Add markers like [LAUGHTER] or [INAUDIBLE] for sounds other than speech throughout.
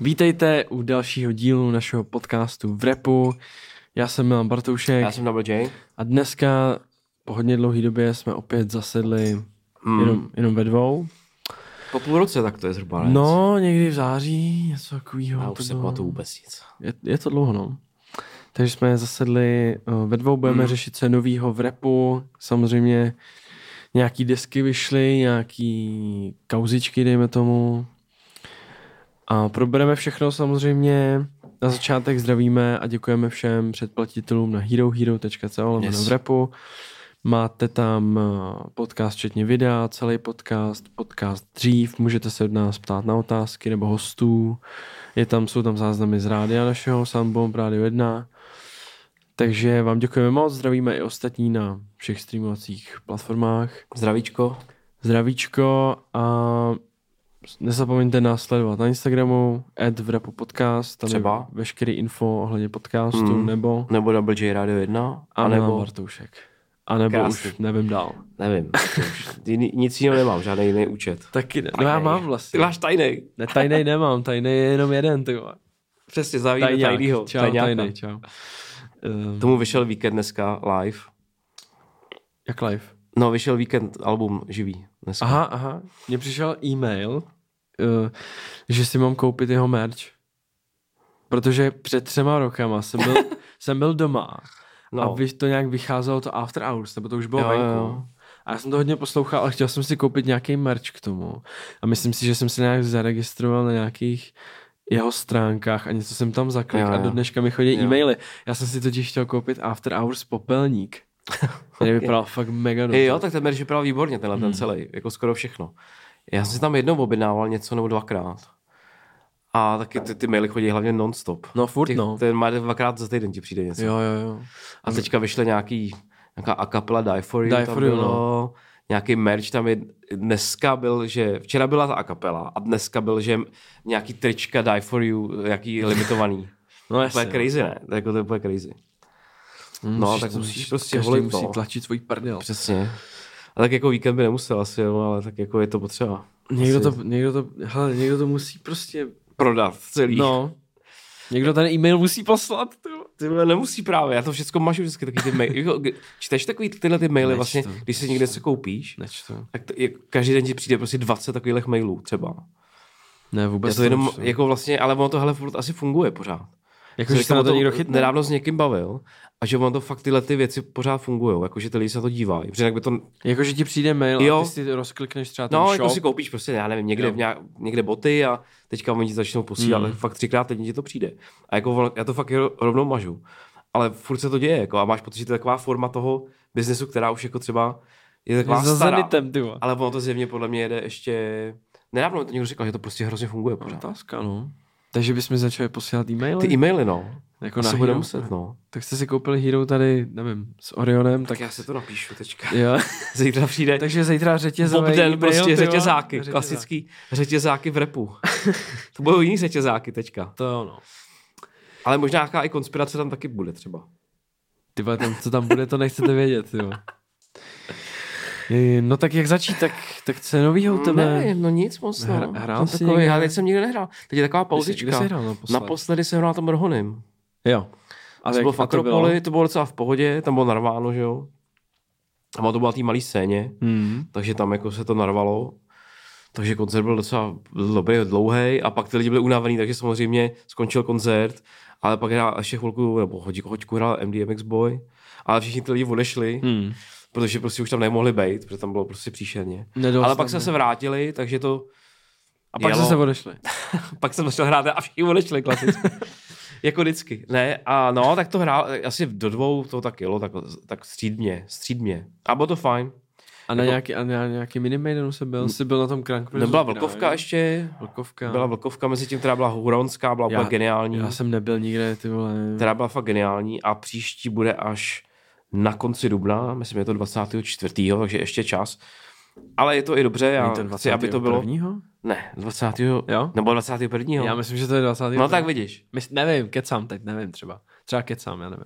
Vítejte u dalšího dílu našeho podcastu v repu. Já jsem Milan Bartoušek Já jsem Double J. a dneska po hodně dlouhé době jsme opět zasedli Hmm. jenom, jenom ve dvou. Po půl roce tak to je zhruba. ne? No, někdy v září, něco takového. Já už se pamatuju vůbec nic. Je, je to dlouho, no. Takže jsme zasedli uh, ve dvou, budeme Hmm. řešit, je novýho v repu. Samozřejmě nějaký desky vyšly, nějaký kauzičky, dejme tomu. A probereme všechno samozřejmě. Na začátek zdravíme a děkujeme všem předplatitelům na herohero.co yes. V repu. Máte tam uh, podcast včetně videa, celý podcast, podcast dřív, můžete se od nás ptát na otázky nebo hostů. Je tam, jsou tam záznamy z rádia našeho, Soundbomb Radio 1. Takže vám děkujeme moc, zdravíme i ostatní na všech streamovacích platformách. Zdravíčko. Zdravíčko a nezapomeňte nás sledovat na Instagramu, ad v Rapu Podcast, tam Třeba. je veškerý info ohledně podcastu, Mm. nebo Nebo Double J Radio 1. a nebo nebo, Bartoušek. A nebo Krásný. už nevím dál. nevím. už- Nic jiného nemám, žádný jiný účet. Taky ne. No já mám Ty vlastně. máš tajný. Ne, tajnej nemám, tajnej je jenom jeden, ty vole. Přesně, zavíme Tajňák. tajnýho. Čau, tajňáka. tajnej, čau. Um, Tomu vyšel víkend dneska live. jak live? No, vyšel víkend album živý dneska. Aha, aha. Mně přišel e-mail, že si mám koupit jeho merch. Protože před třema rokama jsem byl, [LAUGHS] jsem byl doma no. a vy, to nějak vycházelo to After Hours, nebo to už bylo Jo, venku. jo. A já jsem to hodně poslouchal, ale chtěl jsem si koupit nějaký merch k tomu. A myslím si, že jsem se nějak zaregistroval na nějakých jeho stránkách a něco jsem tam zaklikl Jo, a jo. do dneška mi chodí Jo. e-maily. Já jsem si totiž chtěl koupit After Hours popelník. Který [LAUGHS] vypadal fakt mega dobře. Hey, jo, tak ten merch vypadal výborně, tenhle Hmm. ten celý, jako skoro všechno. Já jsem si tam jednou objednával něco nebo dvakrát. A taky ty, ty maily chodí hlavně non-stop. No furt Těch, no. Ten má dvakrát za týden ti přijde něco. Jo, jo, jo. A teďka vyšle nějaký, nějaká a kapela Die For You, Die tam For You, bylo, no. nějaký merch tam je, dneska byl, že včera byla ta a kapela a dneska byl, že nějaký trička Die For You, nějaký limitovaný. No to jasně. je crazy, ne? To je Jako to je úplně crazy. No, tak musíš prostě volit, musí no. tlačit svůj prdel. Přesně. A tak jako víkend by nemusel asi, jo, ale tak jako je to potřeba. Někdo Asi to, někdo to, hele, někdo to musí prostě, prodat celý. no. Někdo ten e-mail musí poslat, ty nemusí právě, já to všechno mažu vždycky taky ty maily. Jako, Čteš takový tyhle ty maily Nečtu. vlastně, když si někde se koupíš, Nečtu. tak to, jak, každý den ti přijde prostě 20 takových mailů třeba. Ne, Já vůbec to jenom, nečtu. jako vlastně, ale ono to hele furt asi funguje pořád. Jako, že se Jsem na to někdo chytne. Nedávno s někým bavil a že ono to fakt tyhle ty věci pořád fungují, jako že ty lidi se na to dívají. Protože by to, Jako, že ti přijde mail Jo. a ty si rozklikneš třeba ten no, shop. jako si koupíš prostě, já nevím, někde, Jo. v nějak, někde boty a teďka oni ti začnou posílat, Mm. fakt třikrát teď ti to přijde. A jako já to fakt ro- rovnou mažu. Ale furt se to děje, jako, a máš pocit, že to je taková forma toho biznesu, která už jako třeba je taková za stará. vole. Ale ono to zjevně podle mě jede ještě... Nedávno mi to někdo říkal, že to prostě hrozně funguje pořád. Otázka, no. Takže bychom začali posílat e-maily? Ty e-maily, no. jako na bude Hero? muset, no. Tak jste si koupili Hero tady, nevím, s Orionem, Tak tak, já si to napíšu teďka. jo. [LAUGHS] Zítra přijde Takže zítra řetězový Bob den prostě řetězáky, Řetězák. klasický řetězáky v repu. [LAUGHS] to budou jiný řetězáky teďka. To jo, no. Ale možná nějaká i konspirace tam taky bude třeba. Ty tam, co tam bude, to nechcete vědět, jo. No tak jak začít, tak, tak co je novýho u tebe? Ne, no nic moc, no. Hra- hrál Jsem jsi takový, někde? já teď jsem nikdy nehrál. Teď je taková Kde jsi- pauzička. Kde jsi hrál naposled? Naposledy jsem hrál na tom Rohonym. Jo. A to bylo v jak to bylo? Akropoli, to bylo docela v pohodě, tam bylo narváno, že jo. A to bylo na té malé scéně, Hmm. takže tam jako se to narvalo. Takže koncert byl docela dobrý, dlouhý a pak ty lidi byli unavení, takže samozřejmě skončil koncert, ale pak hrál ještě chvilku, nebo hoďku, hoďku hrál MDMX Boy, ale všichni ty lidi odešli, Hmm. Protože prostě už tam nemohli být, protože tam bylo prostě příšerně. Nedost ale pak tam, se ne? se vrátili, takže to A pak jelo. se se odešli. [LAUGHS] pak jsem začal hrát a všichni odešli klasicky. [LAUGHS] jako vždycky. Ne, a no, tak to hrál, asi do dvou to tak jelo, tak, tak střídmě, střídmě. A bylo to fajn. A na Jako- nějaký, a na nějaký minimaidenu se byl? Jsi byl na tom Crank Nebyla vlkovka ještě, Vlkovka. byla vlkovka mezi tím, která byla huronská, byla Já- úplně geniální. Já jsem nebyl nikde, ty vole. Která byla fakt geniální a příští bude až na konci dubna, myslím, je to 24. takže ještě čas. Ale je to i dobře, já to chci, aby to bylo... 21. Ne, 20. Jo? Nebo 21. Já myslím, že to je 20. No tak vidíš. Mys- nevím, kecám teď, nevím třeba. Třeba kecám, já nevím.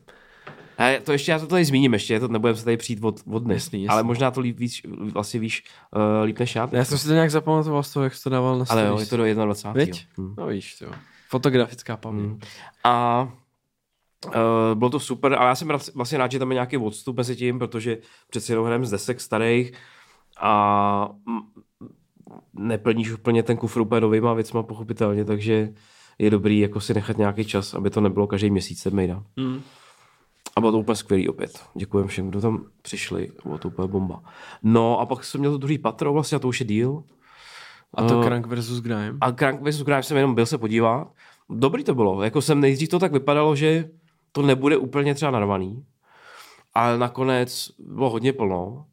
A to ještě, já to tady zmíním ještě, to nebudeme se tady přijít od, od dny. Jasný, jasný. Ale možná to líp, víc, vlastně víš uh, líp než já. Já jsem si to nějak zapamatoval z toho, jak jsi to dával na Ale jo, je to do 21. Viď? Hm. No víš, jo. Fotografická paměť. Mm. A uh, bylo to super, ale já jsem vlastně rád, že tam je nějaký odstup mezi tím, protože přeci jenom hrajeme z desek starých a neplníš úplně ten kufr úplně novýma věcma, pochopitelně, takže je dobrý jako si nechat nějaký čas, aby to nebylo každý měsíc ten mejdan. Mm. A bylo to úplně skvělý opět. Děkujem všem, kdo tam přišli. Bylo to úplně bomba. No a pak jsem měl to druhý patro vlastně a to už je díl. A to Eh, Crank versus Grime. A Crank vs. Crime jsem jenom byl se podívat. Dobrý to bylo. Jako jsem nejdřív to tak vypadalo, že to nebude úplně třeba narvaný. Ale nakonec bylo hodně plno.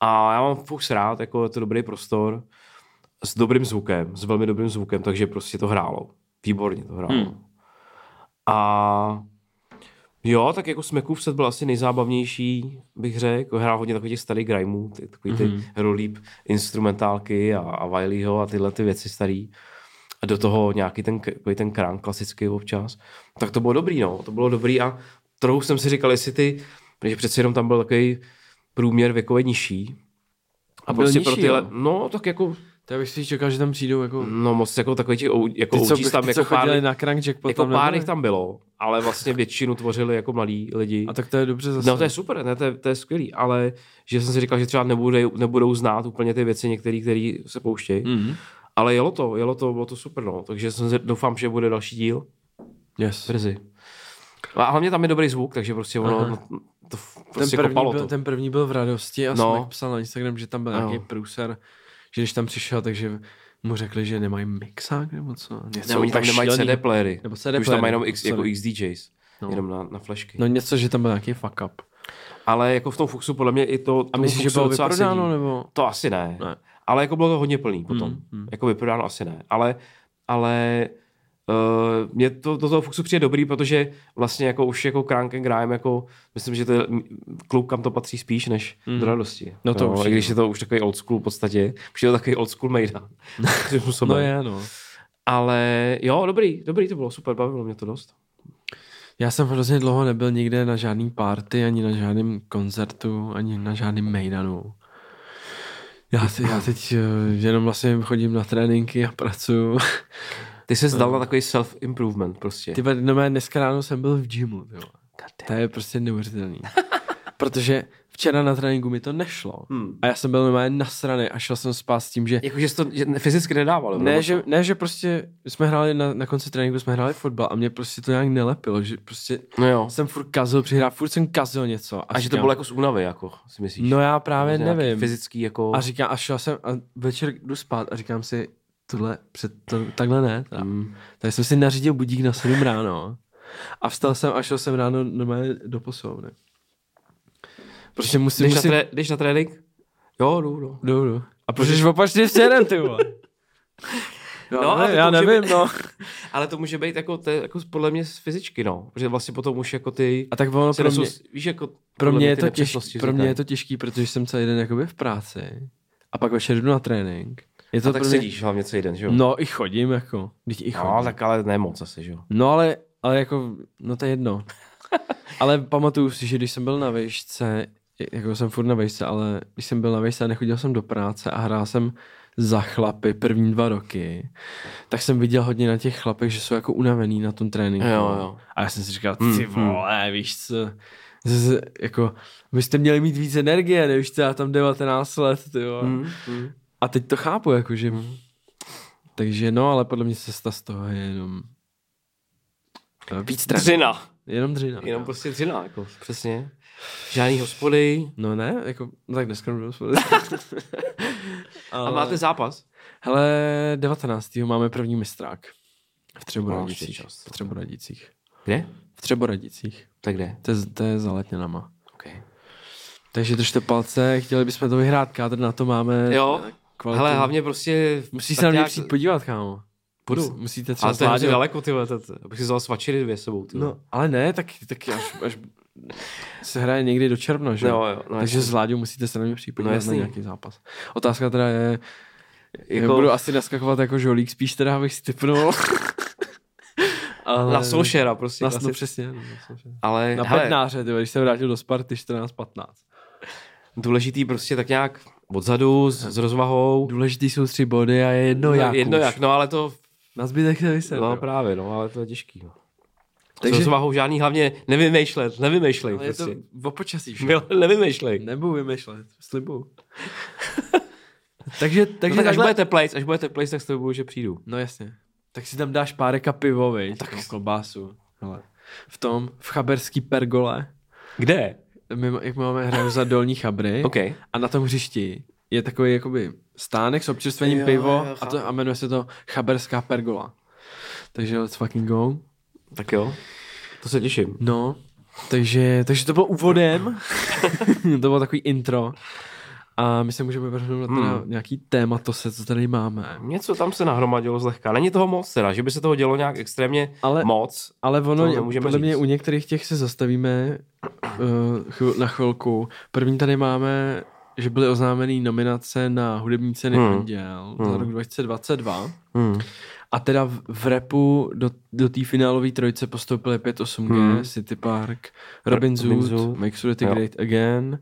A já mám Fox rád, jako je to dobrý prostor s dobrým zvukem, s velmi dobrým zvukem, takže prostě to hrálo. Výborně to hrálo. Hmm. A jo, tak jako Smekův set byl asi nejzábavnější, bych řekl. Hrál hodně takových těch starých grimeů, ty, takový ty Mhm. rolíp instrumentálky a, a Wileyho a tyhle ty věci starý. A do toho nějaký ten, ten krán klasický občas. Tak to bylo dobrý, no. To bylo dobrý a trochu jsem si říkal, jestli ty, protože přeci jenom tam byl takový průměr věkově nižší. A Byl prostě pro nižší, tyhle, jo? no tak jako, To já bych si čekal, že tam přijdou jako... no moc jako takový těch, jako Ty, co, OGs tam ty, jako co pár, na Crank Jackpot, jako tam pár jich tam bylo, ale vlastně většinu tvořili jako mladí lidi. A tak to je dobře zase. No to je super, ne, to, je, to je skvělý, ale že jsem si říkal, že třeba nebudou, nebudou znát úplně ty věci některé, které se pouštějí. Mm. Ale jelo to, jelo to, bylo to super, no. Takže jsem doufám, že bude další díl Yes. brzy. A hlavně tam je dobrý zvuk, takže prostě ono, Aha. to Ten prostě první, kopalo byl, to. ten první byl v radosti a No. jsem psal na Instagram, že tam byl No. nějaký průser, že když tam přišel, takže mu řekli, že nemají mixák nebo co. Něco Ne, oni tam nemají šílenýho. CD playery. Nebo CD Už tam playery, mají jenom X, jako. XDJs. No. Jenom na, na flashky. No něco, že tam byl nějaký fuck up. Ale jako v tom Fuxu podle mě i to... A myslíš, že bylo vyprodáno, nebo? To asi ne. Ne. Ale jako bylo to hodně plný potom. Mm, mm. Jako vyprodáno asi ne. Ale, ale uh, mě to do toho Fuxu přijde dobrý, protože vlastně jako už jako Crank and Grime, jako myslím, že to je klub, kam to patří spíš, než Mm. do radosti. No to jo, I když no. je to už takový old school v podstatě. Už je to takový old school mejdan. [LAUGHS] No je, no. Ale jo, dobrý, dobrý to bylo, super, bavilo mě to dost. Já jsem hrozně dlouho nebyl nikde na žádný party, ani na žádném koncertu, ani na žádném mejdanu. Já, te, já teď eh, jenom vlastně chodím na tréninky a pracuju. [LAUGHS] Ty jsi zdal na takový self-improvement prostě. Ty no mé, dneska ráno jsem byl v gymu, jo. To je prostě neuvěřitelný. [LAUGHS] Protože včera na tréninku mi to nešlo. Hmm. A já jsem byl normálně nasraný a šel jsem spát s tím, že Jako, že jsi to že fyzicky nedával. nebo ne, co? že, ne, že prostě jsme hráli na, na konci tréninku, jsme hráli fotbal a mě prostě to nějak nelepilo, že prostě No jo. jsem furt kazil při hrách, furt jsem kazil něco. A, A že to říkám, bylo jako z únavy, jako si myslíš? No já právě nevím. Fyzický jako... A říkám, a šel jsem a večer jdu spát a říkám si, tohle, před, to, takhle ne. Ta. Mm. Tak jsem si nařídil budík na 7 ráno a vstal jsem a šel jsem ráno normálně do posilovny. Prostě musím, Jdeš, na musím, tré, jdeš na trénink? Jo, jdu, jdu. jdu, jdu. A proč jsi opačně směrem, ty vole? No, No, no a to já nevím, být- no. [LAUGHS] Ale to může být jako, to je jako podle mě z fyzičky, no. Protože vlastně potom už jako ty... A tak ono pro nesou, mě, víš, jako pro mě, je to těžký, pro mě je to těžký, protože jsem celý den jakoby v práci a pak večer jdu na trénink. Je to A tak mě... sedíš hlavně celý den, že jo? No i chodím jako, i chodím. no, tak ale ne moc asi, že jo? No ale, ale jako, no to je jedno. [LAUGHS] ale pamatuju si, že když jsem byl na vejšce, jako jsem furt na vejšce, ale když jsem byl na vejšce a nechodil jsem do práce a hrál jsem za chlapy první dva roky, tak jsem viděl hodně na těch chlapech, že jsou jako unavený na tom tréninku. Jo, jo. A já jsem si říkal, Hmm, ty hmm. vole, víš co, z, jako, byste měli mít víc energie, nevíš co, já tam 19 let, ty vole. Mm, mm. A teď to chápu, jako, že... Takže no, ale podle mě cesta z toho je jenom... Víc tréninku. Dřina. Jenom dřina. Jenom prostě dřina, jako přesně. Žádný hospody. No ne, jako, no tak dneska nebudu spolu. [LAUGHS] A máte zápas? Hele, 19. máme první mistrák. V Třeboradicích. V Třeboradicích. Kde? V Třeboradicích. Tak kde? To je, to je za letněnama. Okay. Takže držte palce, chtěli bychom to vyhrát, kádr na to máme. Jo, kvalitu. hele, hlavně prostě... Musí se na mě nějak- přijít podívat, kámo. Budu. Mus- Musíte třeba Ale to je daleko, ty vole, abych si vzal svačiny dvě sebou, ty. No, ale ne, tak, tak až, až se hraje někdy do června, že? Jo, jo, no Takže jasně. s Láďou musíte se na mě přijít No na jasný. nějaký zápas. Otázka teda je, jako... Budu asi naskakovat jako žolík, spíš teda, abych si typnul. [LAUGHS] ale... Na Solskjaera prostě. Na, asi. no, přesně. No, na. Ale na hele, Bednáře, tyhle, když se vrátil do Sparty 14-15. důležitý prostě tak nějak odzadu, s, s rozvahou. Důležitý jsou tři body a je jedno No, jak jedno už. jak, no ale to Na zbytek se vyser, No jo. právě, no, ale to je těžký. No. Takže- s váhou žádný hlavně nevymýšlet, nevymýšlej Ale je to prostě. o počasí však. Mil, nevymýšlej. Nebudu vymýšlet, slibuju. [LAUGHS] takže, takže no, tak až takhle... bude teplejc, až bude teplejc, tak s tebou, že přijdu. No jasně. Tak si tam dáš páreka pivo, viď? Tak no, klobásu. Hele. V tom, v chaberský pergole, Kde? my, jak máme hraju za dolní chabry [LAUGHS] OK. a na tom hřišti je takový jakoby stánek s občerstvením Jo, pivo jo, a, to, a jmenuje se to chaberská pergola. Takže let's fucking go. Tak jo. To se těším. No, takže, takže to bylo úvodem. [LAUGHS] to bylo takový intro. A my se můžeme vrhnout na Hmm. nějaký téma, to se, co tady máme. Něco tam se nahromadilo zlehka. Není toho moc teda, že by se toho dělo nějak extrémně Ale- moc. Ale ono, podle mě říct. u některých těch se zastavíme uh, chvil, na chvilku. První tady máme, že byly oznámený nominace na hudební ceny Hmm. Anděl za Hmm. rok 2022. Hmm. A teda v, v repu do, do té finálové trojice postoupili 5-8G, Hmm. City Park, Robin Zoot. Make Sure It. Great Again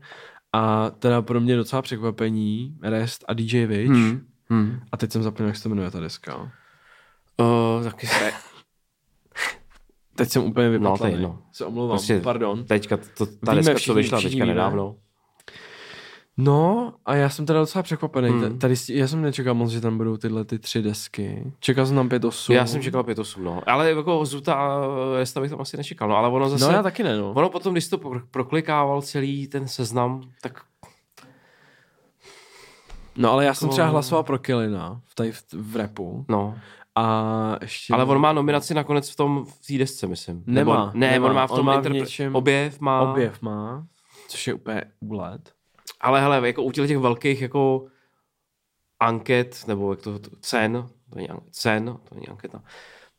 a teda pro mě docela překvapení Rest a DJ Witch. Hmm. Hmm. A teď jsem zapomněl, jak se to jmenuje ta deska. Uh, taky se... Teď jsem úplně No, vypatlaný. jedno. Se omlouvám, Prostě pardon. Teďka, to, ta Víme deska, všichni- co vyšla teďka víme. nedávno. No a já jsem teda docela překvapený. Hmm. Tady, já jsem nečekal moc, že tam budou tyhle ty tři desky. Čekal jsem tam 5-8. Já jsem čekal 5-8, no. Ale jako Zuta a Resta bych tam asi nečekal. No, ale ono zase... No já taky ne, no. Ono potom, když to pro- proklikával celý ten seznam, tak No ale já jsem Jako- třeba hlasoval pro Killina v, tady v, v repu. no. A ještě... Ale on má nominaci nakonec v tom, v té desce, myslím. Nemá, Nebo, ne, nemá. on má v On tom má v interpre- něčem- objev, má. Objev má, což je úplně úlet. Ale hele, jako u těch velkých jako anket, nebo jak to, to cen, to není cen, to není anketa,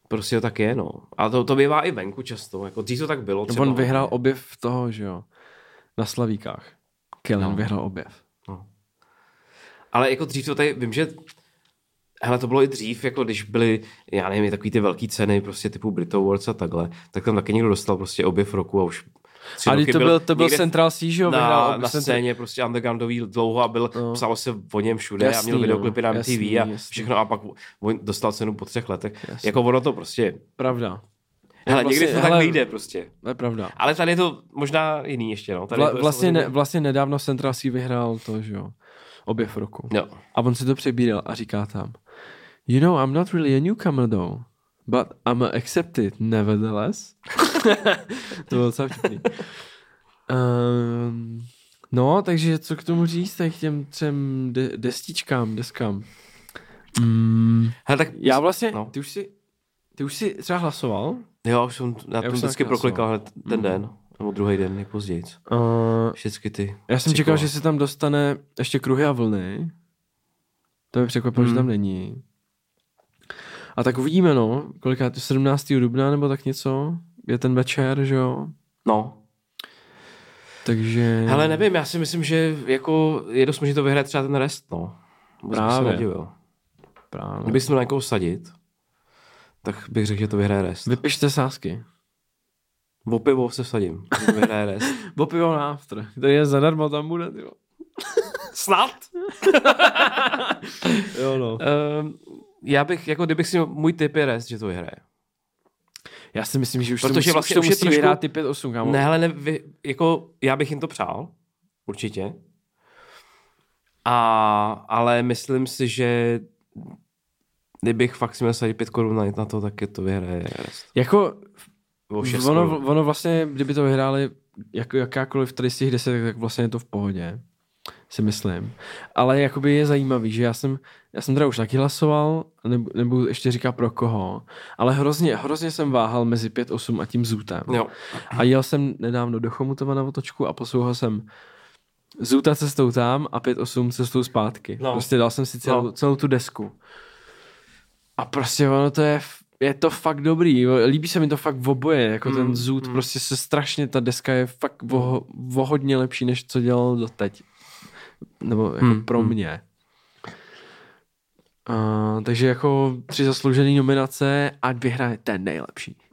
prostě to tak je, no. Ale to, to bývá i venku často, jako dřív to tak bylo třeba. On vyhrál objev toho, že jo, na Slavíkách. Killin No. no. vyhrál objev. Ale jako dřív to tady, vím, že Hele, to bylo i dřív, jako když byly, já nevím, takový ty velké ceny, prostě typu Brit Awards a takhle, tak tam taky někdo dostal prostě objev roku a už tři A když to byl, to byl Central C, že jo, vyhrál na, na scéně prostě undergroundový dlouho a byl, No. no. psalo se o něm všude a Jasný, měl videoklipy na no, MTV jasný, a jasný. všechno a pak on dostal cenu po třech letech. Jasný. Jako ono to prostě, Pravda. hele, vlastně- někdy to tak hele, vyjde prostě. To je pravda. Ale tady je to možná jiný ještě, no. Tady Vla, je vlastně, ne, vlastně nedávno Central C vyhrál to, že jo, objev roku. Jo. A on si to přebíral a říká tam, you know, I'm not really a newcomer though, but I'm accepted nevertheless. [LAUGHS] [LAUGHS] to bylo docela vtipný. Um, no, takže co k tomu říct, tak těm třem de- destičkám, deskám. Mm, Hele, tak já vlastně, No. ty už si, ty už si třeba hlasoval? Jo, už jsem na Já už jsem vždycky proklikal hned ten den, nebo druhý den, nejpozději. Uh, Všechny ty. já jsem čekal, že se tam dostane ještě kruhy a vlny. To mě překvapilo, Hmm. že tam není. A tak uvidíme, no, koliká to 17. dubna nebo tak něco, je ten večer, že jo, No. takže... Hele, nevím, já si myslím, že jako je dost možné to vyhrát třeba ten rest, no. Právě. nedivil. Právě. Kdybych to na někoho sadit, tak bych řekl, že to vyhraje rest. Vypište sásky. O pivo se vsadím, to vyhraje rest. [LAUGHS] Bo pivo na after. To je zadarmo, tam bude, tyjo. [LAUGHS] Snad? [LAUGHS] Jo, no. um, já bych, jako kdybych si, můj tip je rest, že to vyhraje. Já si myslím, že už Protože to musí, vlastně už to musí trošku- vyhrát ty 5-8, kámo. Ne, ale ne, vy, jako já bych jim to přál, určitě. A, ale myslím si, že kdybych fakt si měl sadit 5 korun na, to, tak je to vyhraje rest. Jako O 6 ono, ono vlastně, kdyby to vyhráli jako jakákoliv tady z těch deset, tak vlastně je to v pohodě. Si myslím. Ale jakoby je zajímavý, že já jsem, já jsem teda už taky hlasoval, nebu, nebudu ještě říkat pro koho, ale hrozně, hrozně jsem váhal mezi 5-8 a tím Zůtem. Jo. A jel jsem nedávno do Chomutova na otočku a poslouchal jsem Zůta cestou tam a 5-8 cestou zpátky. No. No. Prostě dal jsem si celou, No. no. celou tu desku. A prostě ono to je, je to fakt dobrý. Líbí se mi to fakt v oboje. Jako Mm, ten Zoot, mm. mm. prostě se strašně, ta deska je fakt o, o hodně lepší, než co dělal doteď. Nebo jako Mm, mm, pro mm. mě. Uh, takže jako tři zasloužené nominace, ať vyhraje ten nejlepší. [LAUGHS]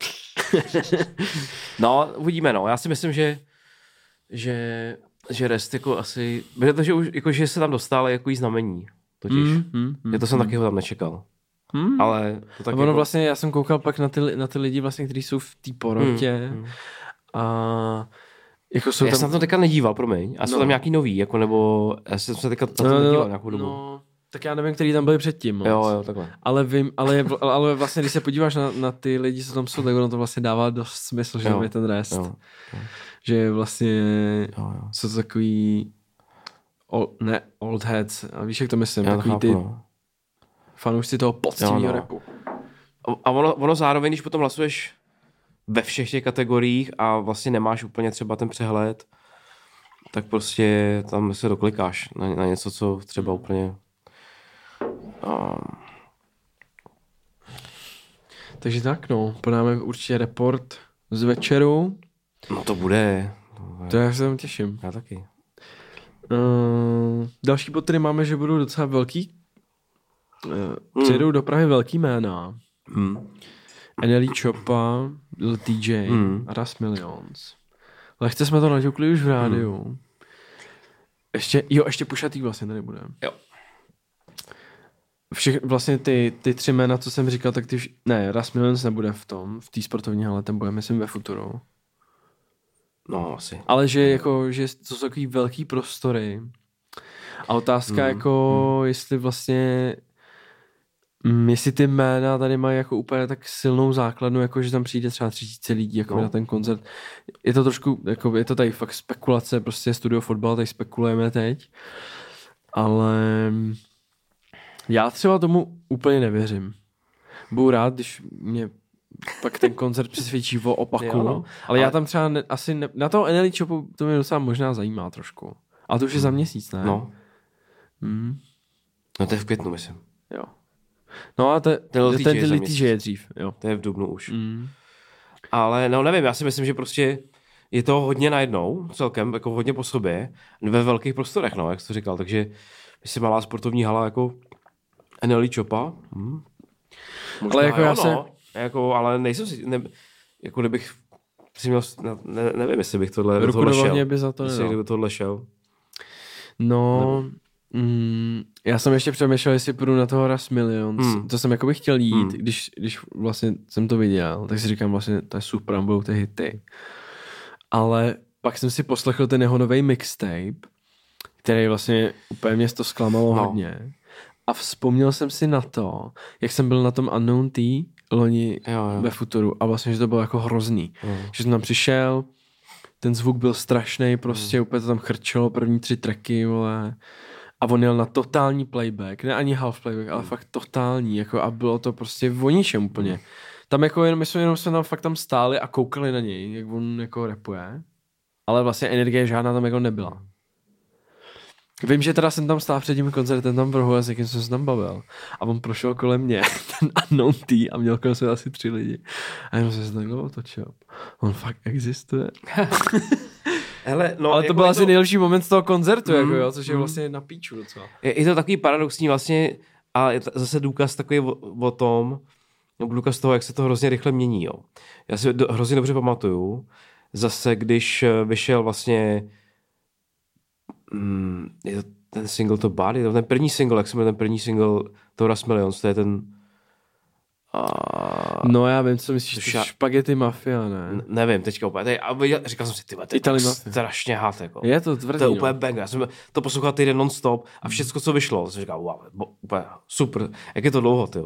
No, uvidíme, no. Já si myslím, že, že, že rest jako asi, protože už, jako, že se tam dostal jako jí znamení. Totiž. Mm. mm, Já to jsem taky ho tam nečekal. Hmm. Ale to Tak ono jako... vlastně, já jsem koukal pak na ty, na ty lidi vlastně, kteří jsou v té porotě Hmm, hmm. a jako jsou Já tam... jsem na to teďka nedíval, promiň. A jsou No. tam nějaký nový, jako nebo já jsem se teďka na to no, nedíval no, nějakou dobu. no, tak já nevím, který tam byli předtím. Moc. jo, jo, takhle. Ale vím, ale, ale vlastně, když se podíváš na, na ty lidi, co tam jsou, tak ono to vlastně dává dost smysl, že Jo, tam je ten rest. Jo, Že vlastně jo, jo. jsou to takový ol, ne old heads, a víš, jak to myslím, Já takový chápu, ty no. fanoušci toho poctivého Jo, no. repu. A ono, ono zároveň, když potom hlasuješ ve všech těch kategoriích a vlastně nemáš úplně třeba ten přehled, tak prostě tam se doklikáš na, na něco, co třeba úplně... Um, Takže tak, no, podáme určitě report z večeru, no to bude. To bude. to já se tam těším. Já taky. Uh, další bod, který máme, že budou docela velký, uh, přijedou do Prahy velký jména. Hmm. NLE Chopa, Lil TJ Hmm. a Ras Millions. Lehce jsme to naťukli už v rádiu. Hmm. Ještě, jo, ještě Pušatý vlastně tady bude. Jo. Všech, vlastně ty, ty tři jména, co jsem říkal, tak ty vš- ne, Ras Millions nebude v tom, v té sportovní hale, ten bude, myslím, ve Futuru. No, asi. Ale že jako, že to jsou takový velký prostory. A otázka Mm, jako, jestli vlastně Mm, jestli ty jména tady mají jako úplně tak silnou základnu, jako že tam přijde třeba tři tisíce lidí jako No. na ten koncert. Je to trošku, jako je to tady fakt spekulace, prostě studio fotbal, tady spekulujeme teď. Ale já třeba tomu úplně nevěřím. Budu rád, když mě pak ten koncert přesvědčí o opaku. [LAUGHS] Jo, no. Ale, já Ale- tam třeba ne, asi ne, na toho NLE Chopu to mě docela možná zajímá trošku. A to už je za měsíc, ne? No. Hmm, No to je v květnu, myslím. jo. No a te, Ten Lil ten, ten. TJ je dřív, jo. To je v Dubnu už. Mm. Ale no nevím, já si myslím, že prostě je to hodně najednou, celkem, jako hodně po sobě, ve velkých prostorech, no, jak jsi to říkal, takže jestli malá sportovní hala jako NLE Chopa, hm. Ale jako já se- no, jako, ale nejsem si, ne, jako kdybych si měl, ne, nevím, jestli bych tohle, Ruku tohle šel. by za to Jestli kdyby tohle šel. No, mm, já jsem ještě přemýšlel, jestli půjdu na toho Ras Millions. Hmm. To jsem jako bych chtěl jít, Hmm. když, když vlastně jsem to viděl, tak si říkám vlastně, to je super, budou ty hity. Ale pak jsem si poslechl ten jeho nový mixtape, který vlastně úplně mě to zklamalo No. hodně. A vzpomněl jsem si na to, jak jsem byl na tom Unknown T loni Jo, jo. ve Futuru a vlastně, že to bylo jako hrozný. Jo. Že jsem tam přišel, ten zvuk byl strašný, prostě úplně to tam chrčelo, první tři tracky, vole. A on jel na totální playback, ne ani half playback, ale fakt totální, jako a bylo to prostě o ničem úplně. Tam jako jenom, my jsme jenom jsme tam fakt tam stáli a koukali na něj, jak on jako rapuje. Ale vlastně energie žádná tam jako nebyla. Vím, že teda jsem tam stál před tím koncertem tam v rohu a s někým jsem se tam bavil. A on prošel kolem mě, [LAUGHS] ten unknown T, a měl kolem sebe asi tři lidi. A jenom jsem se takhle otočil. On fakt existuje. [LAUGHS] Hele, no, Ale to jako byl asi nejlepší moment z toho koncertu, Mm, jako jo, což je mm. vlastně na píču docela. Je, je to takový paradoxní vlastně a je to zase důkaz takový o, o tom, nebo důkaz toho, jak se to hrozně rychle mění. Jo. Já si do, hrozně dobře pamatuju, zase když eh, vyšel vlastně mm, je to ten single to Body, to ten první single, jak se jmenuje ten první single to Ras Millions, to je ten No já vím, co myslíš, ša- špagety mafia, ne? n- nevím, teďka úplně, tady, a viděl- říkal jsem si, ty to je Itali strašně hát, jako. Je to tvrdý, To je no. úplně banger. Já jsem to poslouchal týden non-stop a všechno, co vyšlo, jsem říkal, wow, bo, úplně super. Jak je to dlouho, ty?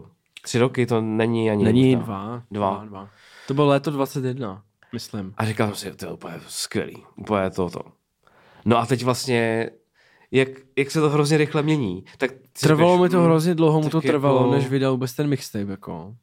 Tři roky to není ani. Není možná. dva. Dva. dva. To bylo léto 21, myslím. A říkal jsem si, to je úplně skvělý. Úplně to, to. No a teď vlastně, jak, jak se to hrozně rychle mění, tak Trvalo mi to mm, hrozně dlouho, mu to trvalo, jako- než vydal vůbec ten mixtape, jako.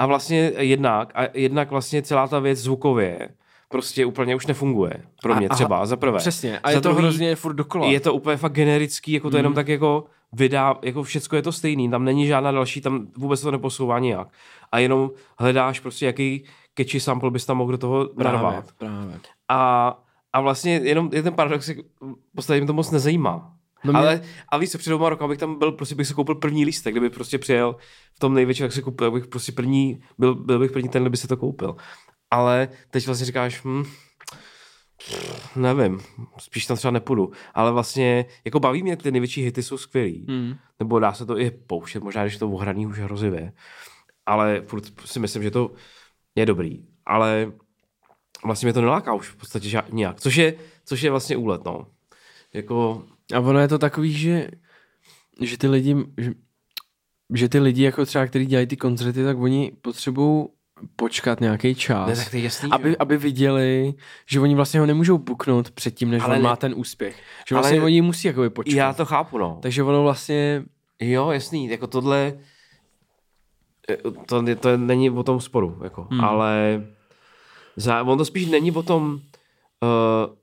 A vlastně jednak, a jednak vlastně celá ta věc zvukově prostě úplně už nefunguje. Pro mě A- třeba, za prvé. Přesně, a Za je to druhý, hrozně furt dokola. Je to úplně fakt generický, jako to Mm. jenom tak jako vydá, jako všecko je to stejný, tam není žádná další, tam vůbec to neposouvá nijak. A jenom hledáš prostě, jaký catchy sample bys tam mohl do toho právě, narvat. právě. A, a vlastně jenom je ten paradox, jak v podstatě mě to moc nezajímá. No mě- ale, a víš před dvěma rokama bych tam byl, prostě bych si koupil první lístek, kdyby prostě přijel v tom největším, tak si koupil, bych prostě první, byl, byl bych první, ten by si to koupil. Ale teď vlastně říkáš, hm, Nevím, spíš tam třeba nepůjdu. Ale vlastně, jako baví mě, ty největší hity jsou skvělý. Hmm. Nebo dá se to i pouštět, možná, když to ohraný už hrozivě. Ale furt si myslím, že to je dobrý. Ale vlastně mě to neláká už v podstatě ža- nijak. Což je, což je vlastně úlet, no. Jako, A ono je to takový, že, že ty lidi, že, že ty lidi, jako třeba, kteří dělají ty koncerty, tak oni potřebují počkat nějaký čas. ne, tak to je jasný, aby, aby viděli, že oni vlastně ho nemůžou buknout předtím, než Ale on ne- má ten úspěch. Že Ale- vlastně oni musí jakoby počkat. Já to chápu, no. Takže ono vlastně, Jo, jasný, jako tohle, eh, to, to není o tom sporu, jako, hmm. ale za, on to spíš není o tom, uh,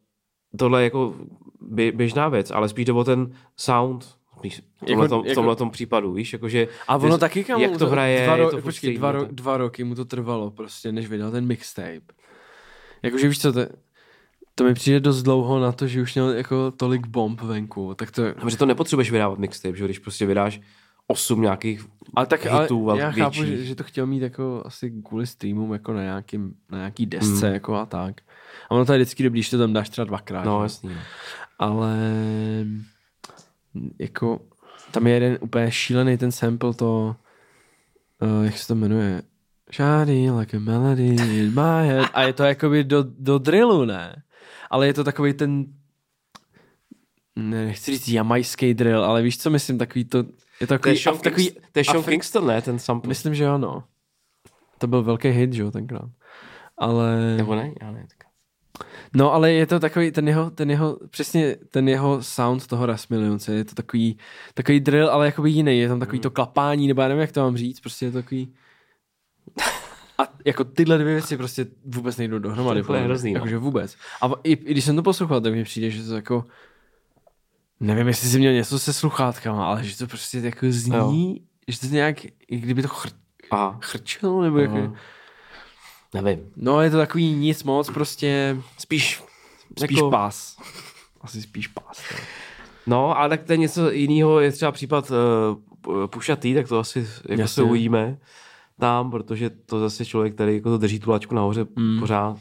tohle jako bě, běžná věc, ale spíš jde o ten sound, spíš v Jako- tomhletom, jako- v tomhletom případu, víš, jakože a ono Věř- taky kam jak to hraje, dva, je ro- to počkej, dva, ro- dva roky mu to trvalo prostě, než vydal ten mixtape. Jakože víš co, to, to mi přijde dost dlouho na to, že už měl jako tolik bomb venku, tak to, Protože to nepotřebuješ vydávat mixtape, že když prostě vydáš osm nějakých ale tak hitů ale já chápu, že, větších. že, to chtěl mít jako asi kvůli streamům jako na, nějakým, na nějaký desce Hmm. jako a tak. A ono to je vždycky dobrý, když to tam dáš třeba dvakrát. No, jasný. No. ale jako tam je jeden úplně šílený ten sample to, uh, jak se to jmenuje, Shiny like a melody in my head. A je to jakoby do, do drillu, ne? Ale je to takový ten ne, nechci říct jamajský drill, ale víš, co myslím, takový to, je to To je takový, Sean, takový Kings, to je Sean Afri- Kingston, ne, ten sample. myslím, že ano. To byl velký hit, že jo, tenkrát. Ale... Nebo ne? Já ne. No, ale je to takový, ten jeho, ten jeho, přesně ten jeho sound toho Rasmilionce, je to takový, takový drill, ale jakoby jiný, je tam takový to klapání, nebo já nevím, jak to mám říct, prostě je to takový... A jako tyhle dvě věci prostě vůbec nejdou dohromady. To je hrozný, no. Jakože vůbec. A i, i, když jsem to poslouchal, tak mi přijde, že to jako... Nevím, jestli jsi měl něco se sluchátkama, ale že to prostě jako zní, jo. že to nějak, kdyby to chr, Aha. chrčelo, nebo jako... Aha. Nevím. No, je to takový nic moc, prostě Spíš, spíš jako, pás. Asi spíš pás. No. No, ale tak to je něco jiného, je třeba případ uh, Pusha T, tak to asi jako Jasně. se uvidíme tam, protože to zase člověk, který jako to drží tu lačku nahoře Mm. pořád.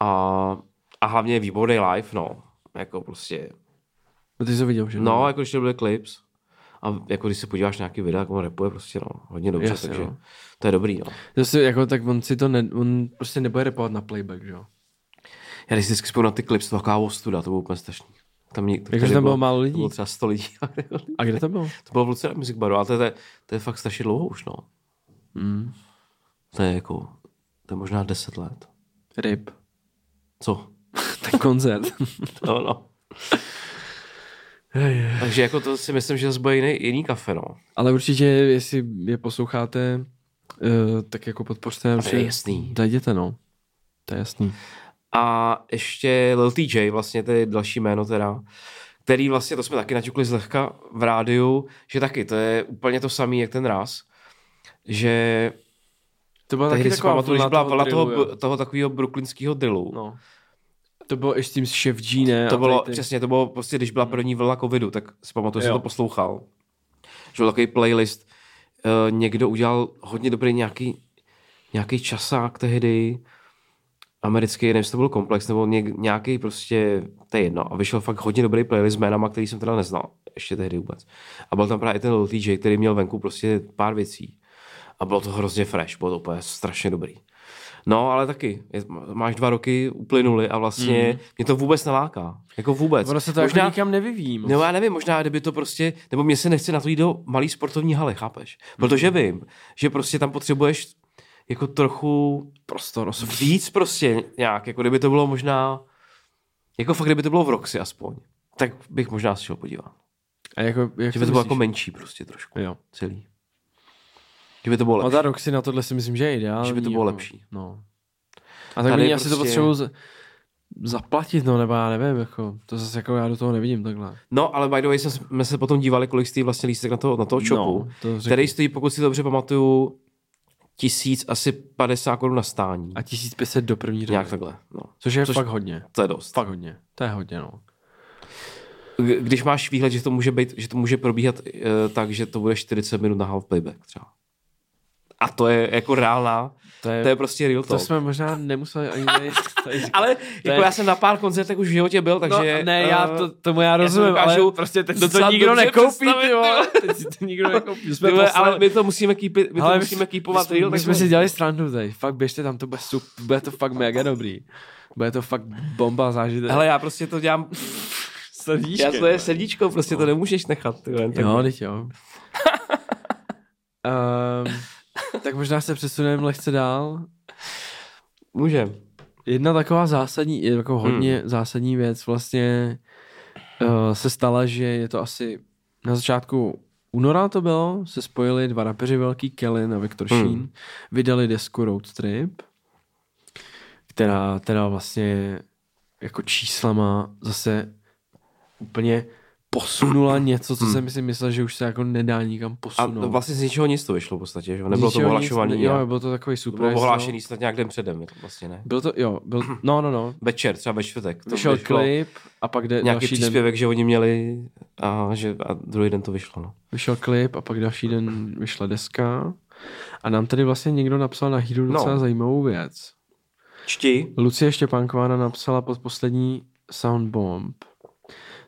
A, a hlavně výborný live, no. Jako prostě, No ty jsi to viděl, že? no, jako když to byly clips. A jako když se podíváš na nějaký videa, jak on rapuje prostě, no, hodně dobře, Jasně, takže no. to je dobrý, no. Zase, jako, tak on si to ne, on prostě nebude repovat na playback, že jo? Já když si vždycky vzpomínám na ty clips, to taková ostuda, to bylo úplně strašný. Tam, ně- Jakože tady tam bylo málo lidí? To bylo třeba 100 lidí. [LAUGHS] A kde to bylo? to bylo v Lucerna Music Baru, ale to je, to, je, to je fakt strašně dlouho už, no. Mm. To je jako, to je možná 10 let. Rip. Co? [LAUGHS] Ten koncert. [LAUGHS] No, no. Takže jako to si myslím, že zase bude jiný, jiný kafe, no. Ale určitě, jestli je posloucháte, uh, tak jako podpořte. to je jasný. Zajděte, no. To je jasný. A ještě Lil TJ, vlastně to je další jméno teda, který vlastně, to jsme taky naťukli zlehka v rádiu, že taky, to je úplně to samý, jak ten raz, že To byla taky si taková pamatuju, byla vlna toho, toho, toho takového brooklynského drillu. No. To bylo i s tím Chef G, ne? To bylo, ty- přesně, to bylo prostě, když byla první vlna covidu, tak si pamatuju, že jsem to poslouchal. Že byl takový playlist, uh, někdo udělal hodně dobrý nějaký, nějaký časák tehdy, americký, nevím, jestli to byl komplex, nebo něk, nějaký prostě, to je jedno. A vyšel fakt hodně dobrý playlist s jménama, který jsem teda neznal, ještě tehdy vůbec. A byl tam právě i ten Lil TJ, který měl venku prostě pár věcí. A bylo to hrozně fresh, bylo to úplně strašně dobrý. No, ale taky, je, máš dva roky, uplynuly a vlastně mm. mě to vůbec neláká. Jako vůbec. Ono se to možná... jako nikam nevyvíjí. moc. No já nevím, možná kdyby to prostě, nebo mě se nechce na to jít do malý sportovní haly, chápeš? Protože Mhm. vím, že prostě tam potřebuješ jako trochu Prostor. víc prostě nějak, jako kdyby to bylo možná, jako fakt kdyby to bylo v Roxy aspoň, tak bych možná si šel podívat. A jako, jak Že by to bylo jako menší prostě trošku, Jo. celý. Že by to bylo No lepší. ta Roxy na tohle si myslím, že je ideální. Že by to bylo jako, lepší. No. A tak oni asi to prostě- potřebují z- zaplatit, no, nebo já nevím, jako, to zase jako já do toho nevidím takhle. No, ale by the way jsme se potom dívali, kolik stojí vlastně lístek na toho, na toho shopu, No, to který stojí, pokud si dobře pamatuju, tisíc asi 50 korun na stání. A 1500 do první řady. Nějak takhle, no. Což je Což- fakt hodně. To je dost. Fakt hodně. To je hodně, no. Když máš výhled, že to může být, že to může probíhat uh, tak, že to bude 40 minut na half playback třeba. A to je jako reálná, To je, to je prostě real to talk. jsme možná nemuseli ani [LAUGHS] tady, tady říkat. Ale jako je- já jsem na pár koncertech už v životě byl, takže... no, ne, já eh, to, tomu já rozumím, dokážu ale prostě teď to docela nikdo nekoupí, ty [LAUGHS] Teď si to nikdo nekoupí. Jsme ale my to musíme keepit, my to Ale musíme keepovat real. my tak jsme to- si dělali strandu teď. Fakt běžte tam, to bude, super, bude to fakt mega dobrý. Bude to fakt bomba zážitek. Hele, já prostě to dělám, srdíčkem. já to je srdíčko, prostě to nemůžeš nechat. Ty. Jo, teď jo. um, [LAUGHS] [LAUGHS] tak možná se přesuneme lehce dál. Můžem. Jedna taková zásadní, jako hodně hmm. zásadní věc vlastně uh, se stala, že je to asi na začátku února to bylo, se spojili dva rapeři velký, Kellen a Viktor Hmm. Sheen, vydali desku Road Trip, která teda vlastně jako číslama zase úplně posunula něco, co Hmm. jsem si myslel, že už se jako nedá nikam A posunout. vlastně z ničeho nic to vyšlo v podstatě, že? Nebylo to ohlašovaný. nic, Jo, bylo to takový to super. bylo ohlášený snad nějak den předem, vlastně ne. Byl to, jo, byl, no, no, no. Večer, třeba ve čtvrtek. To Vyšel vyšlo klip a pak jde Nějaký další den, příspěvek, že oni měli a, že, a druhý den to vyšlo. No. vyšel klip a pak další den vyšla deska. A nám tady vlastně někdo napsal na Hero No. docela zajímavou věc. Čti. Lucie Štěpánková napsala pod poslední Soundbomb.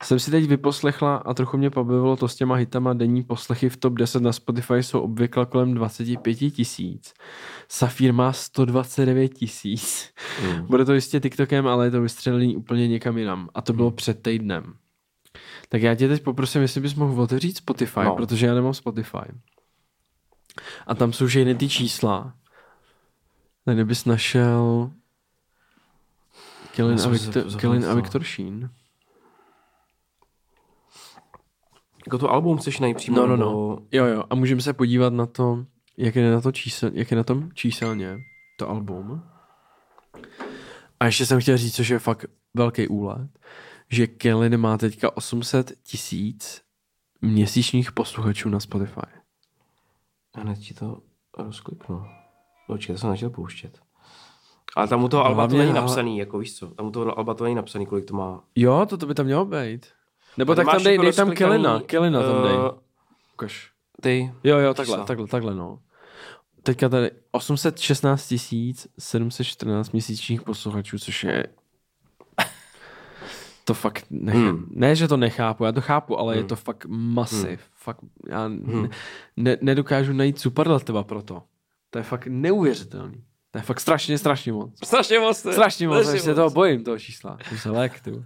Jsem si teď vyposlechla a trochu mě pobavilo to s těma hitama. Denní poslechy v top 10 na Spotify jsou obvykle kolem 25 tisíc. Safír má 129 tisíc. Hmm. Bude to jistě TikTokem, ale je to vystřelený úplně někam jinam. A to bylo Hmm. před týdnem. Tak já tě teď poprosím, jestli bys mohl otevřít Spotify, No. protože já nemám Spotify. A tam jsou všechny ty čísla. Tady bys našel Já a, a co. Victor Sheen. Jako to album chceš najít přímo? No, no, nebo- no. Jo, jo. A můžeme se podívat na to, jak je na, to čísel, jak je na tom číselně to album. A ještě jsem chtěl říct, což je fakt velký úlet, že Kellen má teďka 800 tisíc měsíčních posluchačů na Spotify. Hned ti to rozkliknu. Počkej, to jsem nechtěl pouštět. Ale tam u toho Alba to není napsaný, jako víš co, tam u toho Alba to není napsaný, kolik to má. Jo, to, to by tam mělo být. Nebo tak tam dej, jako dej tam Kellena, Kellena tam dej. eh, Ukaž. Ty, Jo, jo, takhle, čísla. takhle, takhle, no. Teďka tady 816 714 měsíčních posluchačů, což je to fakt ne, Hmm. ne, že to nechápu, já to chápu, ale je Hmm. to fakt masiv. Hmm. Fakt, já Hmm. ne, nedokážu najít superlativa pro to. To je fakt neuvěřitelný. To je fakt strašně, strašně moc. strašně moc. to je- Strašně moc, strašně já se toho bojím, toho čísla. Jsem se ty.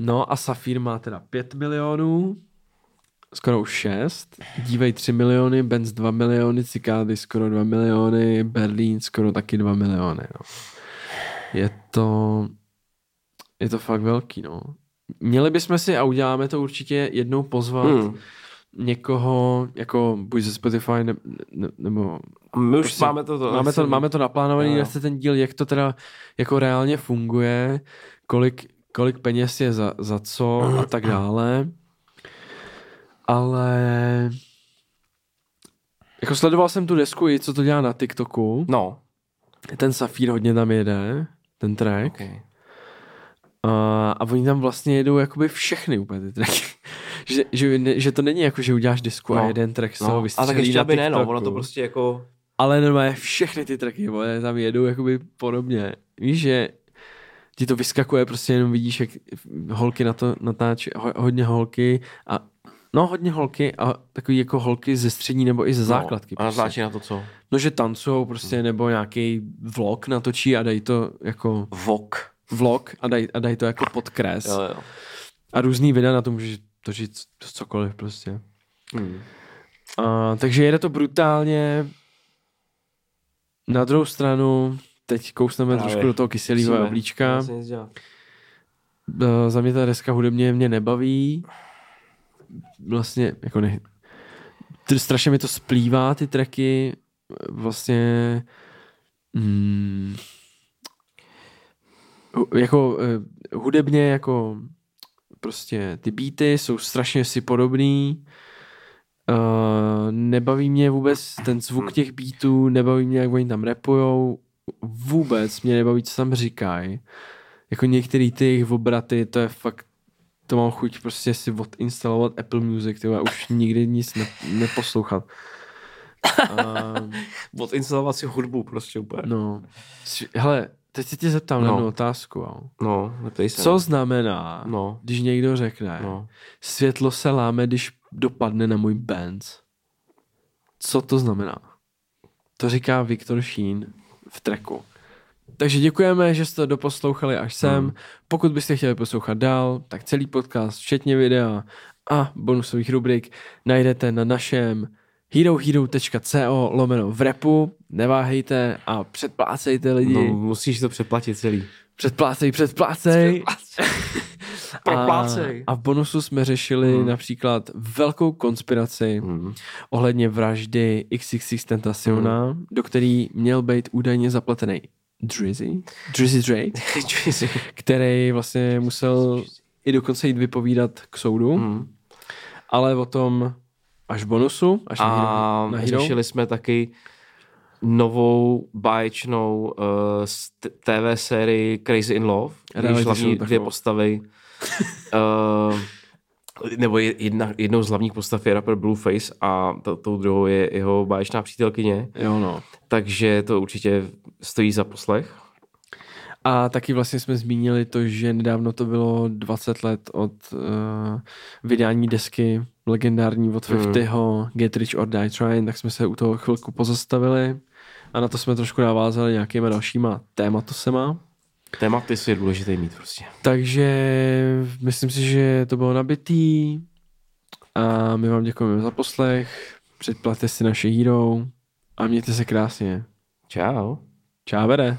No a Safír má teda 5 milionů, skoro už 6. Dívej 3 miliony, Benz 2 miliony, Cikády skoro 2 miliony, Berlín skoro taky 2 miliony. No. Je to, je to fakt velký, no. Měli bychom si, a uděláme to určitě, jednou pozvat hmm. Někoho, jako buď ze Spotify, ne, ne, nebo My už Prostě máme to. to máme, to, máme to naplánovaný, na ten díl, jak to teda jako reálně funguje, kolik, kolik peněz je za, za co a tak dále. Ale jako sledoval jsem tu desku i co to dělá na TikToku. No, Ten Safír hodně tam jede, ten track. okay. A, a oni tam vlastně jedou jakoby všechny úplně ty tracky. [LAUGHS] že, že, ne, že to není jako, že uděláš disku no, a jeden track se ho no. A vystřelí tak ještě na aby ne, no, ono to prostě jako... Ale normálně všechny ty tracky, vole, tam jedou jakoby podobně. Víš, že ti to vyskakuje, prostě jenom vidíš, jak holky na to natáčí, ho, hodně holky a no hodně holky a takový jako holky ze střední nebo i ze základky. No, a prostě. na to co? No, že tancujou prostě, nebo nějaký vlog natočí a dají to jako Vok. vlog a dají, a dají to jako podkres. Jo, jo. A různý videa na to můžeš točit cokoliv prostě. Hmm. A, takže jede to brutálně. Na druhou stranu, teď kousneme Právě. trošku do toho kyselého Musíme. jablíčka. Vlastně nic dělat. E, Za mě ta deska hudebně mě nebaví. Vlastně, jako ne... tr- Strašně mi to splývá, ty tracky. Vlastně... Mm, hu- jako eh, hudebně, jako prostě ty beaty jsou strašně si podobný. Uh, nebaví mě vůbec ten zvuk těch beatů, nebaví mě, jak oni tam rapujou. Vůbec mě nebaví, co tam říkají. Jako některý ty jejich obraty, to je fakt to mám chuť prostě si odinstalovat Apple Music, tyhle, už nikdy nic ne, neposlouchat. A, [LAUGHS] Odinstalovat si hudbu prostě úplně. no, hele, teď se tě zeptám na No. jednu otázku. Jo. No, neptej se. Co znamená, No. když někdo řekne, No. světlo se láme, když dopadne na můj Benz? Co to znamená? To říká Viktor Sheen v treku. Takže děkujeme, že jste to doposlouchali až sem. Hmm. Pokud byste chtěli poslouchat dál, tak celý podcast, včetně videa a bonusových rubrik, najdete na našem herohero.co lomeno v repu. Neváhejte a předplácejte lidi. No, musíš to přeplatit celý. Předplácej, předplácej. [LAUGHS] Proplácej. A, a v bonusu jsme řešili Hmm. například velkou konspiraci Hmm. ohledně vraždy XXX Tentaciona, Hmm. do který měl být údajně zapletený Drizzy, Drizzy Drake, [LAUGHS] který vlastně musel i dokonce jít vypovídat k soudu, hmm. ale o tom až v bonusu, až na A Hero. Na Hero. řešili jsme taky novou báječnou uh, t- TV sérii Crazy in Love, když hlavní dvě postavy uh, nebo je- jedna, jednou z hlavních postav je rapper Blueface a to, tou druhou je jeho báječná přítelkyně, Jo, no. takže to určitě stojí za poslech. A taky vlastně jsme zmínili to, že nedávno to bylo 20 let od uh, vydání desky legendární od Mm. 50. Get Rich or Die Trying, tak jsme se u toho chvilku pozastavili a na to jsme trošku navázali nějakýma dalšíma tématosema. Tématy je důležité mít prostě. Takže myslím si, že to bylo nabitý a my vám děkujeme za poslech, předplaťte si naše Hero a mějte se krásně. Čau. Čau, vede.